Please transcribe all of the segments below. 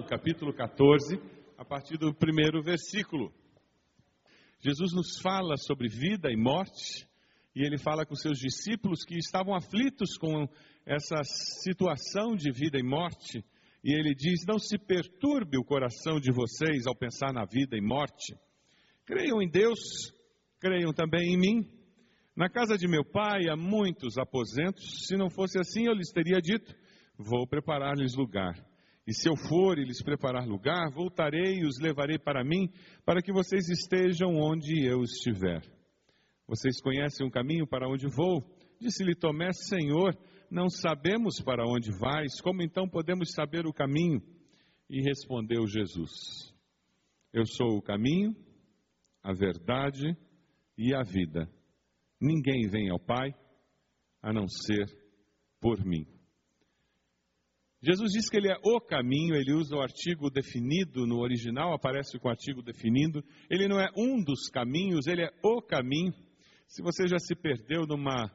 João capítulo 14, a partir do primeiro versículo. Jesus nos fala sobre vida e morte, e ele fala com seus discípulos que estavam aflitos com essa situação de vida e morte, e ele diz: Não se perturbe o coração de vocês ao pensar na vida e morte. Creiam em Deus, creiam também em mim. Na casa de meu pai há muitos aposentos, se não fosse assim eu lhes teria dito: Vou preparar-lhes lugar. E se eu for e lhes preparar lugar, voltarei e os levarei para mim, para que vocês estejam onde eu estiver. Vocês conhecem o caminho para onde vou? Disse-lhe Tomé: Senhor, não sabemos para onde vais, como então podemos saber o caminho? E respondeu Jesus: Eu sou o caminho, a verdade e a vida. Ninguém vem ao Pai a não ser por mim. Jesus diz que ele é o caminho, ele usa o artigo definido, no original aparece com o artigo definido. Ele não é um dos caminhos, ele é o caminho. Se você já se perdeu numa,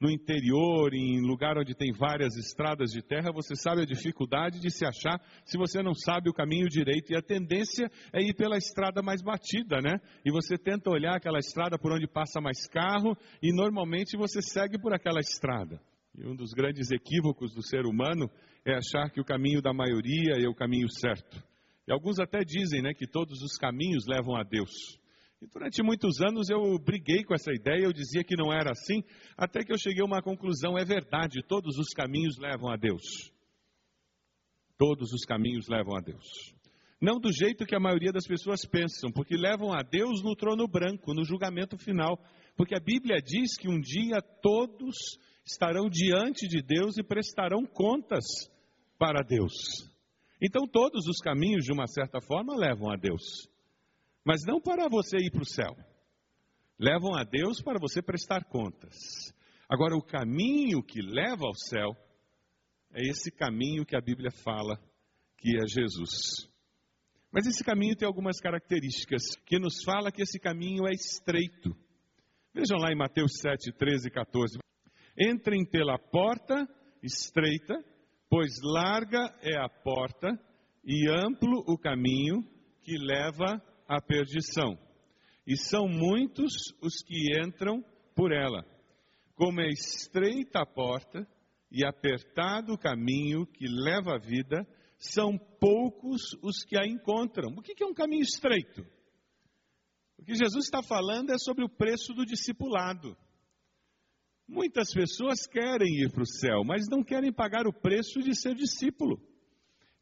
no interior, em lugar onde tem várias estradas de terra, você sabe a dificuldade de se achar se você não sabe o caminho direito. E a tendência é ir pela estrada mais batida, né? E você tenta olhar aquela estrada por onde passa mais carro e normalmente você segue por aquela estrada. E um dos grandes equívocos do ser humano é achar que o caminho da maioria é o caminho certo. E alguns até dizem né, que todos os caminhos levam a Deus. E durante muitos anos eu briguei com essa ideia, eu dizia que não era assim, até que eu cheguei a uma conclusão: é verdade, todos os caminhos levam a Deus. Todos os caminhos levam a Deus. Não do jeito que a maioria das pessoas pensam, porque levam a Deus no trono branco, no julgamento final. Porque a Bíblia diz que um dia todos estarão diante de Deus e prestarão contas para Deus. Então, todos os caminhos, de uma certa forma, levam a Deus, mas não para você ir para o céu, levam a Deus para você prestar contas. Agora, o caminho que leva ao céu é esse caminho que a Bíblia fala que é Jesus. Mas esse caminho tem algumas características que nos fala que esse caminho é estreito. Vejam lá em Mateus 7, 13 e 14. Entrem pela porta estreita, pois larga é a porta e amplo o caminho que leva à perdição. E são muitos os que entram por ela. Como é estreita a porta e apertado o caminho que leva à vida, são poucos os que a encontram. O que é um caminho estreito? O que Jesus está falando é sobre o preço do discipulado. Muitas pessoas querem ir para o céu, mas não querem pagar o preço de ser discípulo.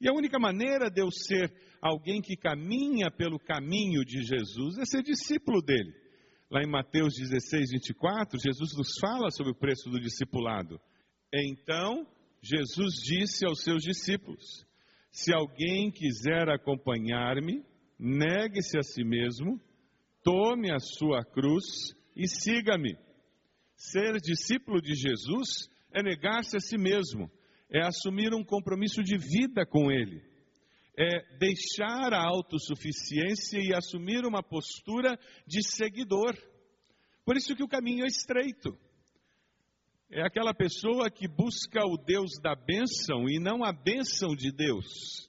E a única maneira de eu ser alguém que caminha pelo caminho de Jesus é ser discípulo dele. Lá em Mateus 16, 24, Jesus nos fala sobre o preço do discipulado. Então, Jesus disse aos seus discípulos: Se alguém quiser acompanhar-me, negue-se a si mesmo, tome a sua cruz e siga-me. Ser discípulo de Jesus é negar-se a si mesmo, é assumir um compromisso de vida com Ele, é deixar a autossuficiência e assumir uma postura de seguidor. Por isso que o caminho é estreito. É aquela pessoa que busca o Deus da bênção e não a bênção de Deus.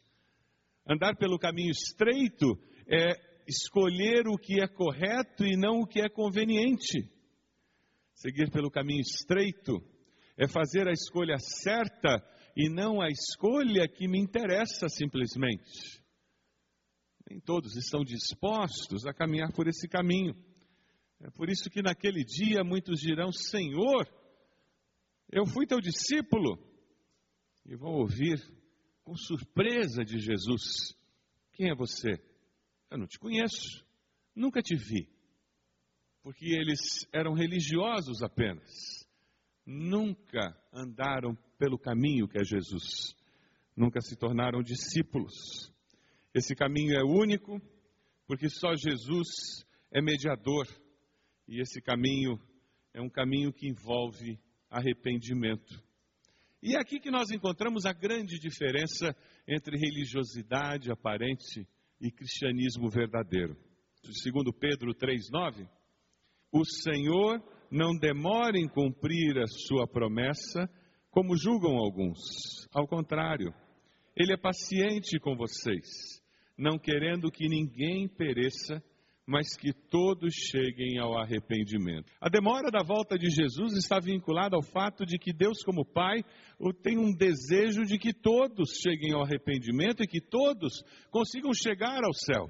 Andar pelo caminho estreito é escolher o que é correto e não o que é conveniente. Seguir pelo caminho estreito é fazer a escolha certa e não a escolha que me interessa simplesmente. Nem todos estão dispostos a caminhar por esse caminho. É por isso que naquele dia muitos dirão: Senhor, eu fui teu discípulo. E vão ouvir com surpresa de Jesus: Quem é você? Eu não te conheço, nunca te vi. Porque eles eram religiosos apenas nunca andaram pelo caminho que é Jesus, nunca se tornaram discípulos. Esse caminho é único, porque só Jesus é mediador, e esse caminho é um caminho que envolve arrependimento. E é aqui que nós encontramos a grande diferença entre religiosidade aparente e cristianismo verdadeiro. Segundo Pedro 3:9, o Senhor não demore em cumprir a sua promessa, como julgam alguns. Ao contrário, ele é paciente com vocês, não querendo que ninguém pereça, mas que todos cheguem ao arrependimento. A demora da volta de Jesus está vinculada ao fato de que Deus, como Pai, tem um desejo de que todos cheguem ao arrependimento e que todos consigam chegar ao céu.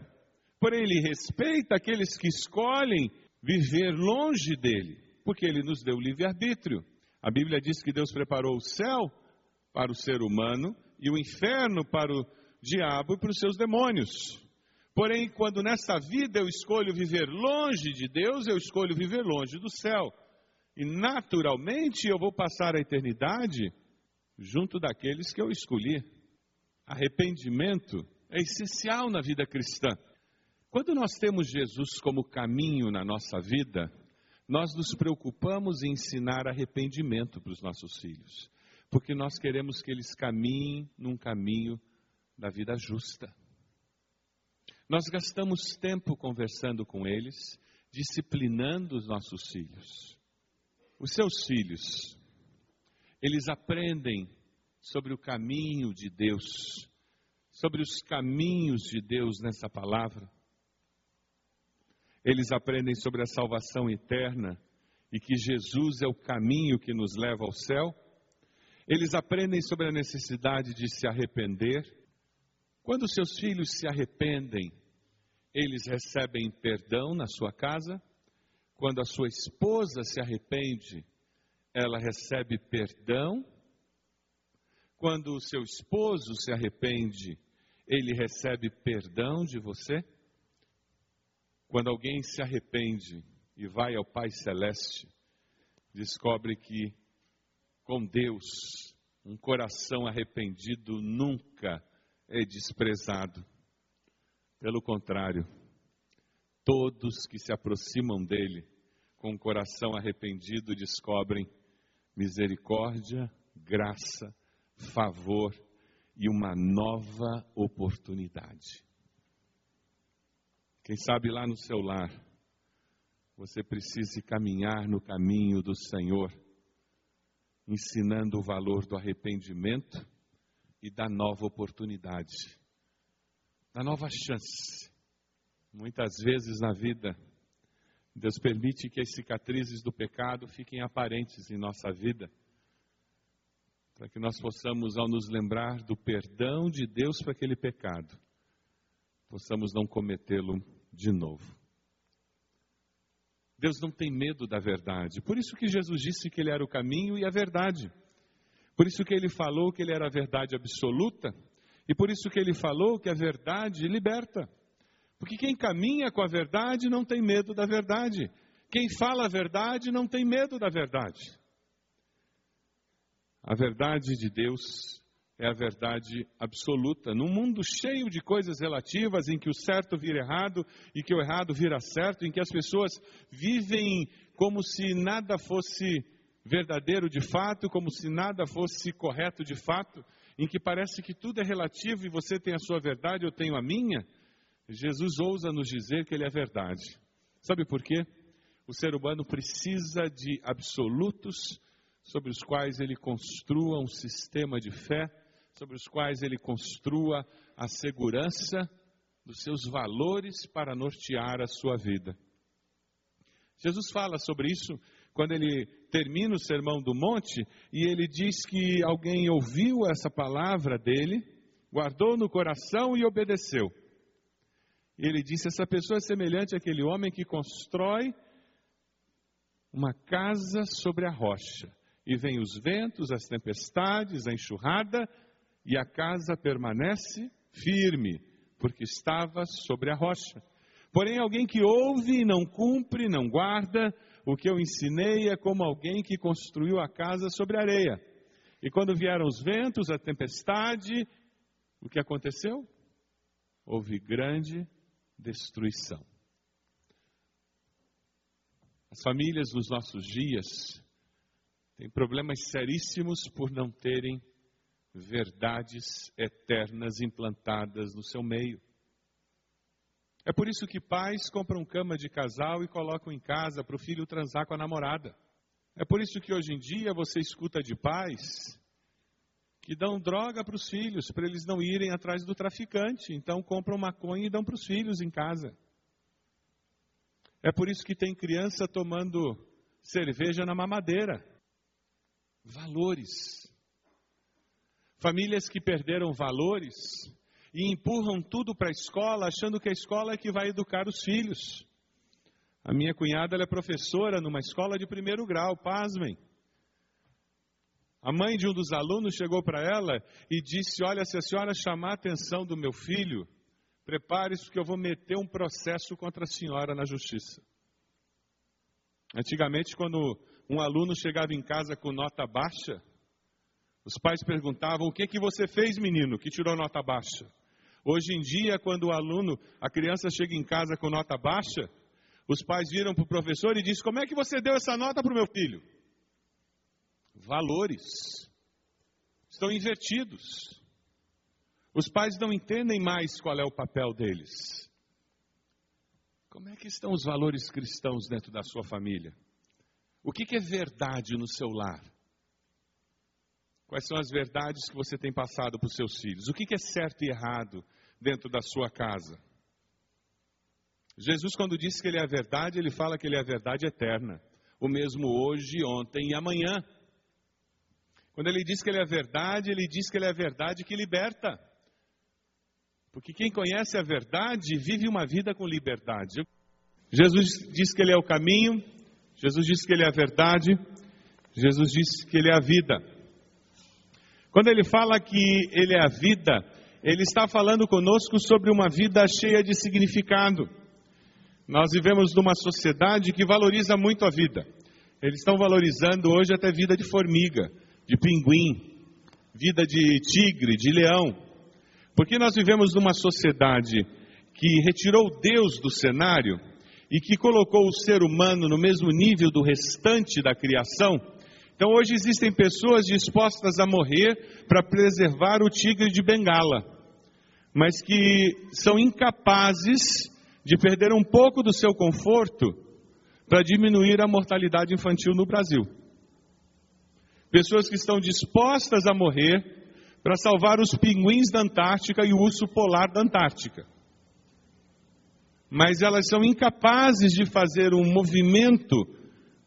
Porém, Ele respeita aqueles que escolhem viver longe dele porque ele nos deu livre-arbítrio. A Bíblia diz que Deus preparou o céu para o ser humano e o inferno para o diabo e para os seus demônios. Porém, quando nessa vida eu escolho viver longe de Deus, eu escolho viver longe do céu. E naturalmente eu vou passar a eternidade junto daqueles que eu escolhi. Arrependimento é essencial na vida cristã. Quando nós temos Jesus como caminho na nossa vida, nós nos preocupamos em ensinar arrependimento para os nossos filhos, porque nós queremos que eles caminhem num caminho da vida justa. Nós gastamos tempo conversando com eles, disciplinando os nossos filhos. Os seus filhos, eles aprendem sobre o caminho de Deus, sobre os caminhos de Deus nessa palavra. Eles aprendem sobre a salvação eterna e que Jesus é o caminho que nos leva ao céu. Eles aprendem sobre a necessidade de se arrepender. Quando seus filhos se arrependem, eles recebem perdão na sua casa. Quando a sua esposa se arrepende, ela recebe perdão. Quando o seu esposo se arrepende, ele recebe perdão de você. Quando alguém se arrepende e vai ao Pai Celeste, descobre que com Deus um coração arrependido nunca é desprezado. Pelo contrário, todos que se aproximam dele com o coração arrependido descobrem misericórdia, graça, favor e uma nova oportunidade. Quem sabe lá no seu lar, você precise caminhar no caminho do Senhor, ensinando o valor do arrependimento e da nova oportunidade, da nova chance. Muitas vezes na vida, Deus permite que as cicatrizes do pecado fiquem aparentes em nossa vida, para que nós possamos, ao nos lembrar do perdão de Deus para aquele pecado, possamos não cometê-lo de novo. Deus não tem medo da verdade. Por isso que Jesus disse que ele era o caminho e a verdade. Por isso que ele falou que ele era a verdade absoluta E por isso que ele falou que a verdade liberta. Porque quem caminha com a verdade não tem medo da verdade. Quem fala a verdade não tem medo da verdade. A verdade de Deus é a verdade absoluta. Num mundo cheio de coisas relativas, em que o certo vira errado e que o errado vira certo, em que as pessoas vivem como se nada fosse verdadeiro de fato, como se nada fosse correto de fato, em que parece que tudo é relativo e você tem a sua verdade, eu tenho a minha, Jesus ousa nos dizer que ele é verdade. Sabe por quê? O ser humano precisa de absolutos sobre os quais ele construa um sistema de fé, sobre os quais ele construa a segurança dos seus valores para nortear a sua vida. Jesus fala sobre isso quando ele termina o sermão do monte e ele diz que alguém ouviu essa palavra dele, guardou no coração e obedeceu. Ele disse: essa pessoa é semelhante àquele homem que constrói uma casa sobre a rocha. E vem os ventos, as tempestades, a enxurrada, e a casa permanece firme, porque estava sobre a rocha. Porém, alguém que ouve e não cumpre, não guarda, o que eu ensinei é como alguém que construiu a casa sobre areia. E quando vieram os ventos, a tempestade, o que aconteceu? Houve grande destruição. As famílias nos nossos dias têm problemas seríssimos por não terem verdades eternas implantadas no seu meio. É por isso que pais compram cama de casal e colocam em casa para o filho transar com a namorada. É por isso que hoje em dia você escuta de pais que dão droga para os filhos, para eles não irem atrás do traficante. Então compram maconha e dão para os filhos em casa. É por isso que tem criança tomando cerveja na mamadeira. Valores. Famílias que perderam valores e empurram tudo para a escola, achando que a escola é que vai educar os filhos. A minha cunhada é professora numa escola de primeiro grau, pasmem. A mãe de um dos alunos chegou para ela e disse: Olha, se a senhora chamar a atenção do meu filho, prepare-se porque eu vou meter um processo contra a senhora na justiça. Antigamente, quando um aluno chegava em casa com nota baixa, os pais perguntavam: O que que você fez, menino, que tirou nota baixa? Hoje em dia, quando o aluno, a criança chega em casa com nota baixa, os pais viram para o professor e dizem: Como é que você deu essa nota para o meu filho? Valores estão invertidos. Os pais não entendem mais qual é o papel deles. Como é que estão os valores cristãos dentro da sua família? O que, que é verdade no seu lar? Quais são as verdades que você tem passado para os seus filhos? O que é certo e errado dentro da sua casa? Jesus, quando diz que Ele é a verdade, Ele fala que Ele é a verdade eterna. O mesmo hoje, ontem e amanhã. Quando Ele diz que Ele é a verdade, Ele diz que Ele é a verdade que liberta. Porque quem conhece a verdade vive uma vida com liberdade. Jesus diz que Ele é o caminho, Jesus diz que Ele é a verdade, Jesus diz que Ele é a vida. Quando ele fala que ele é a vida, ele está falando conosco sobre uma vida cheia de significado. Nós vivemos numa sociedade que valoriza muito a vida. Eles estão valorizando hoje até vida de formiga, de pinguim, vida de tigre, de leão. Porque nós vivemos numa sociedade que retirou Deus do cenário e que colocou o ser humano no mesmo nível do restante da criação então hoje existem pessoas dispostas a morrer para preservar o tigre de Bengala, mas que são incapazes de perder um pouco do seu conforto para diminuir a mortalidade infantil no Brasil. Pessoas que estão dispostas a morrer para salvar os pinguins da Antártica e o urso polar da Antártica. Mas elas são incapazes de fazer um movimento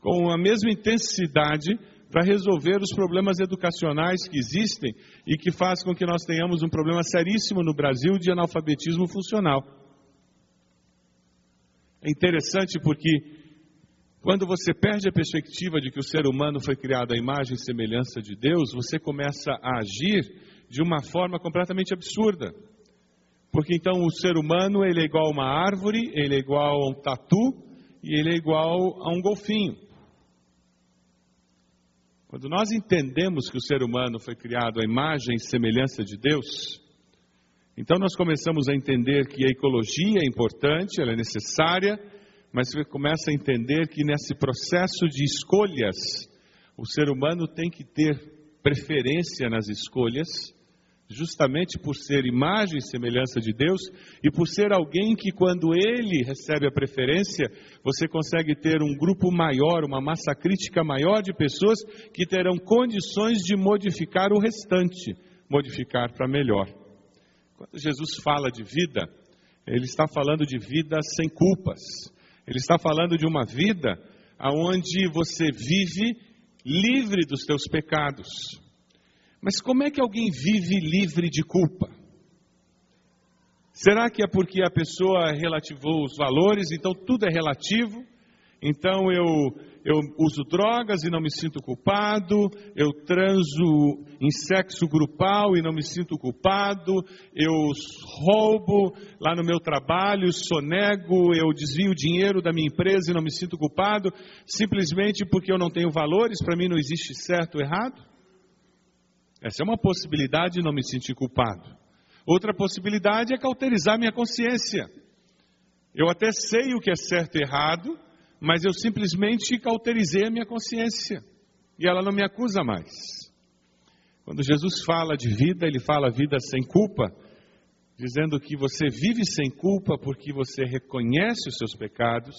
com a mesma intensidade para resolver os problemas educacionais que existem e que faz com que nós tenhamos um problema seríssimo no Brasil de analfabetismo funcional. É interessante porque quando você perde a perspectiva de que o ser humano foi criado à imagem e semelhança de Deus, você começa a agir de uma forma completamente absurda. Porque então o ser humano ele é igual a uma árvore, ele é igual a um tatu e ele é igual a um golfinho. Quando nós entendemos que o ser humano foi criado à imagem e semelhança de Deus, então nós começamos a entender que a ecologia é importante, ela é necessária, mas você começa a entender que nesse processo de escolhas, o ser humano tem que ter preferência nas escolhas justamente por ser imagem e semelhança de Deus e por ser alguém que, quando ele recebe a preferência, você consegue ter um grupo maior, uma massa crítica maior de pessoas que terão condições de modificar o restante, modificar para melhor. Quando Jesus fala de vida, ele está falando de vida sem culpas. Ele está falando de uma vida onde você vive livre dos teus pecados mas como é que alguém vive livre de culpa? Será que é porque a pessoa relativou os valores, então tudo é relativo? Então eu, eu uso drogas e não me sinto culpado, eu transo em sexo grupal e não me sinto culpado, eu roubo lá no meu trabalho, sonego, eu desvio dinheiro da minha empresa e não me sinto culpado, simplesmente porque eu não tenho valores, para mim não existe certo ou errado? Essa é uma possibilidade de não me sentir culpado. Outra possibilidade é cauterizar minha consciência. Eu até sei o que é certo e errado, mas eu simplesmente cauterizei a minha consciência e ela não me acusa mais. Quando Jesus fala de vida, ele fala vida sem culpa, dizendo que você vive sem culpa porque você reconhece os seus pecados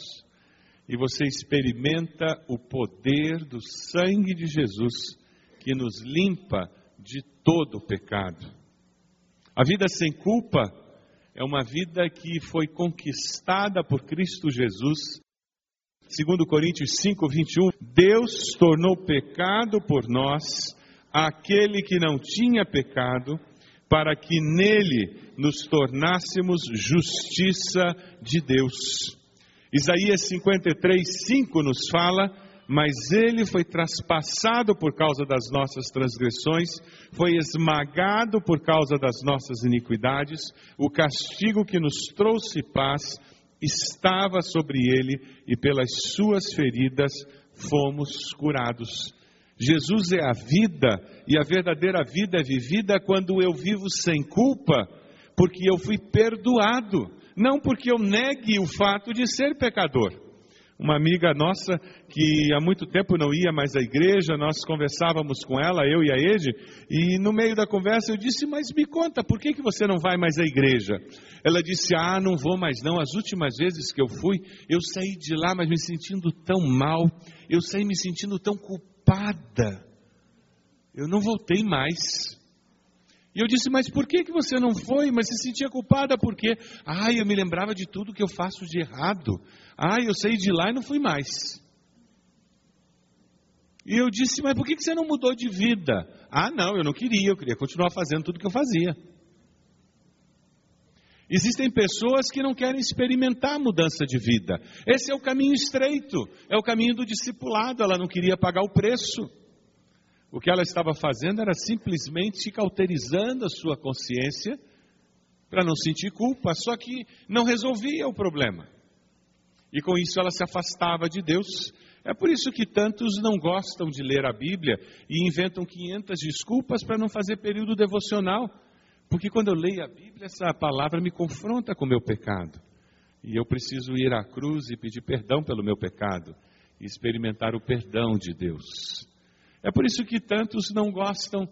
e você experimenta o poder do sangue de Jesus que nos limpa de todo o pecado. A vida sem culpa é uma vida que foi conquistada por Cristo Jesus. Segundo Coríntios 5, 21, Deus tornou pecado por nós aquele que não tinha pecado, para que nele nos tornássemos justiça de Deus. Isaías 53, 5 nos fala mas ele foi traspassado por causa das nossas transgressões, foi esmagado por causa das nossas iniquidades, o castigo que nos trouxe paz estava sobre ele, e pelas suas feridas fomos curados. Jesus é a vida, e a verdadeira vida é vivida quando eu vivo sem culpa, porque eu fui perdoado, não porque eu negue o fato de ser pecador uma amiga nossa que há muito tempo não ia mais à igreja, nós conversávamos com ela, eu e a Ede, e no meio da conversa eu disse: Mas me conta, por que, que você não vai mais à igreja? Ela disse: Ah, não vou mais não. As últimas vezes que eu fui, eu saí de lá, mas me sentindo tão mal, eu saí me sentindo tão culpada. Eu não voltei mais. E eu disse, mas por que, que você não foi? Mas se sentia culpada porque, ai, eu me lembrava de tudo que eu faço de errado. Ai, eu saí de lá e não fui mais. E eu disse, mas por que, que você não mudou de vida? Ah, não, eu não queria, eu queria continuar fazendo tudo que eu fazia. Existem pessoas que não querem experimentar mudança de vida. Esse é o caminho estreito, é o caminho do discipulado, ela não queria pagar o preço. O que ela estava fazendo era simplesmente cauterizando a sua consciência para não sentir culpa, só que não resolvia o problema. E com isso ela se afastava de Deus. É por isso que tantos não gostam de ler a Bíblia e inventam 500 desculpas para não fazer período devocional. Porque quando eu leio a Bíblia, essa palavra me confronta com o meu pecado. E eu preciso ir à cruz e pedir perdão pelo meu pecado e experimentar o perdão de Deus. É por isso que tantos não gostam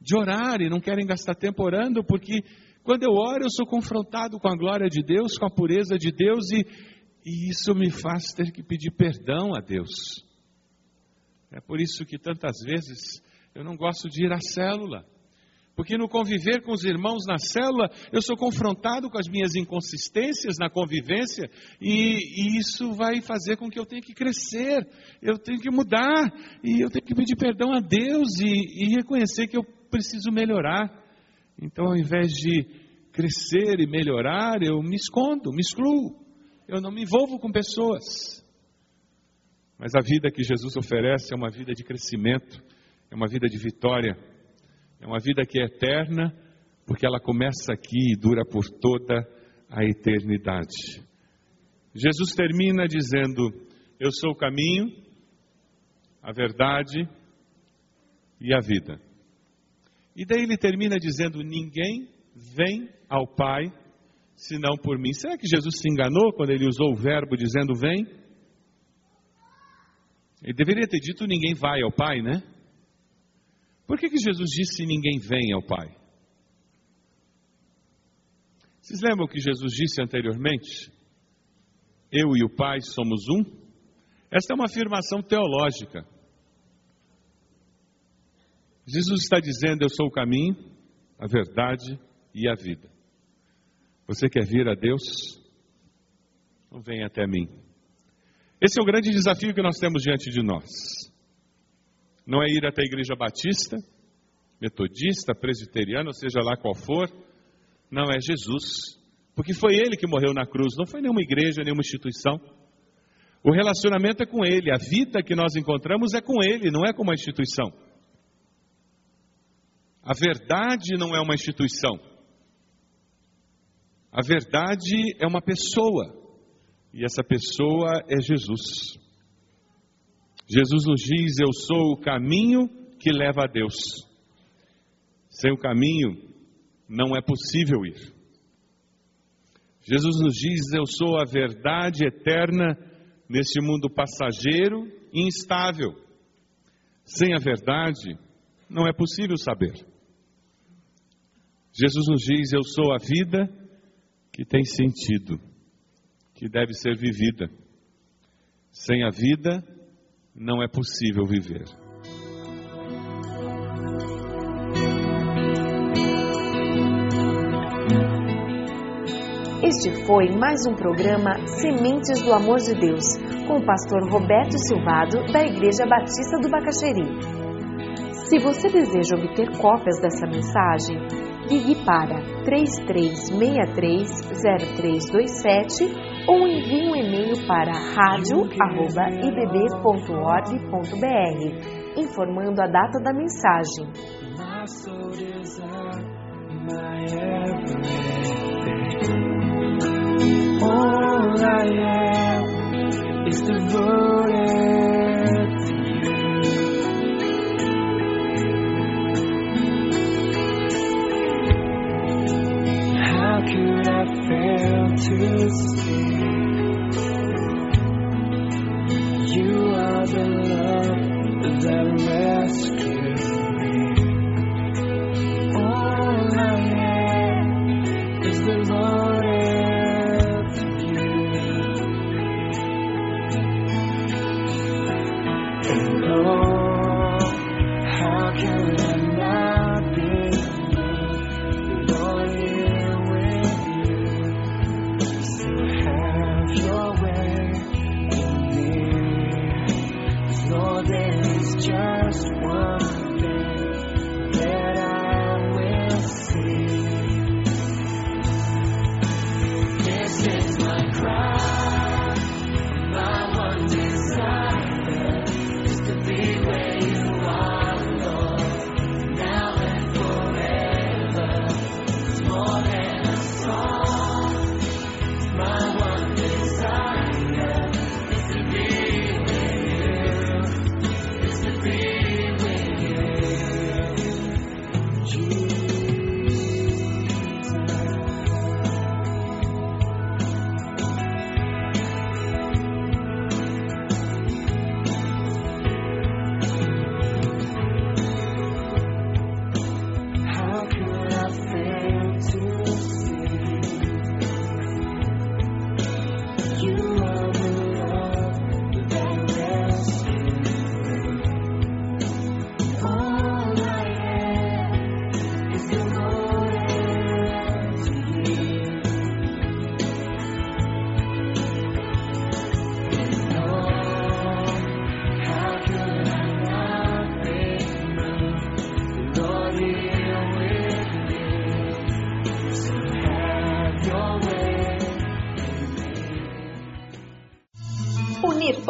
de orar e não querem gastar tempo orando, porque quando eu oro eu sou confrontado com a glória de Deus, com a pureza de Deus e, e isso me faz ter que pedir perdão a Deus. É por isso que tantas vezes eu não gosto de ir à célula. Porque no conviver com os irmãos na célula, eu sou confrontado com as minhas inconsistências na convivência, e, e, isso vai fazer com que eu tenha que crescer, eu tenho que mudar, e eu tenho que pedir perdão a Deus e, e reconhecer que eu preciso melhorar. Então, ao invés de crescer e melhorar, eu me escondo, me excluo, eu não me envolvo com pessoas. Mas a vida que Jesus oferece é uma vida de crescimento, é uma vida de vitória É uma vida que é eterna, porque ela começa aqui e dura por toda a eternidade. Jesus termina dizendo: Eu sou o caminho, a verdade e a vida. E daí ele termina dizendo: Ninguém vem ao Pai senão por mim. Será que Jesus se enganou quando ele usou o verbo dizendo vem? Ele deveria ter dito ninguém vai ao Pai, né? Por que, que Jesus disse ninguém vem ao Pai? Vocês lembram o que Jesus disse anteriormente? Eu e o Pai somos um? Esta é uma afirmação teológica. Jesus está dizendo: Eu sou o caminho, a verdade e a vida. Você quer vir a Deus? Então venha até mim. Esse é o grande desafio que nós temos diante de nós. Não é ir até a igreja batista, metodista, presbiteriana, ou seja lá qual for. Não é Jesus. Porque foi ele que morreu na cruz, não foi nenhuma igreja, nenhuma instituição. O relacionamento é com ele, a vida que nós encontramos é com ele, não é com uma instituição. A verdade não é uma instituição. A verdade é uma pessoa. E essa pessoa é Jesus. Jesus nos diz: Eu sou o caminho que leva a Deus. Sem o caminho, não é possível ir. Jesus nos diz: Eu sou a verdade eterna neste mundo passageiro e instável. Sem a verdade, não é possível saber. Jesus nos diz: Eu sou a vida que tem sentido, que deve ser vivida. Sem a vida, não é possível viver. Este foi mais um programa Sementes do Amor de Deus, com o pastor Roberto Silvado, da Igreja Batista do Bacaxeri. Se você deseja obter cópias dessa mensagem, ligue para 33630327 ou envie um e-mail para radio@ibb.org.br, informando a data da mensagem. To see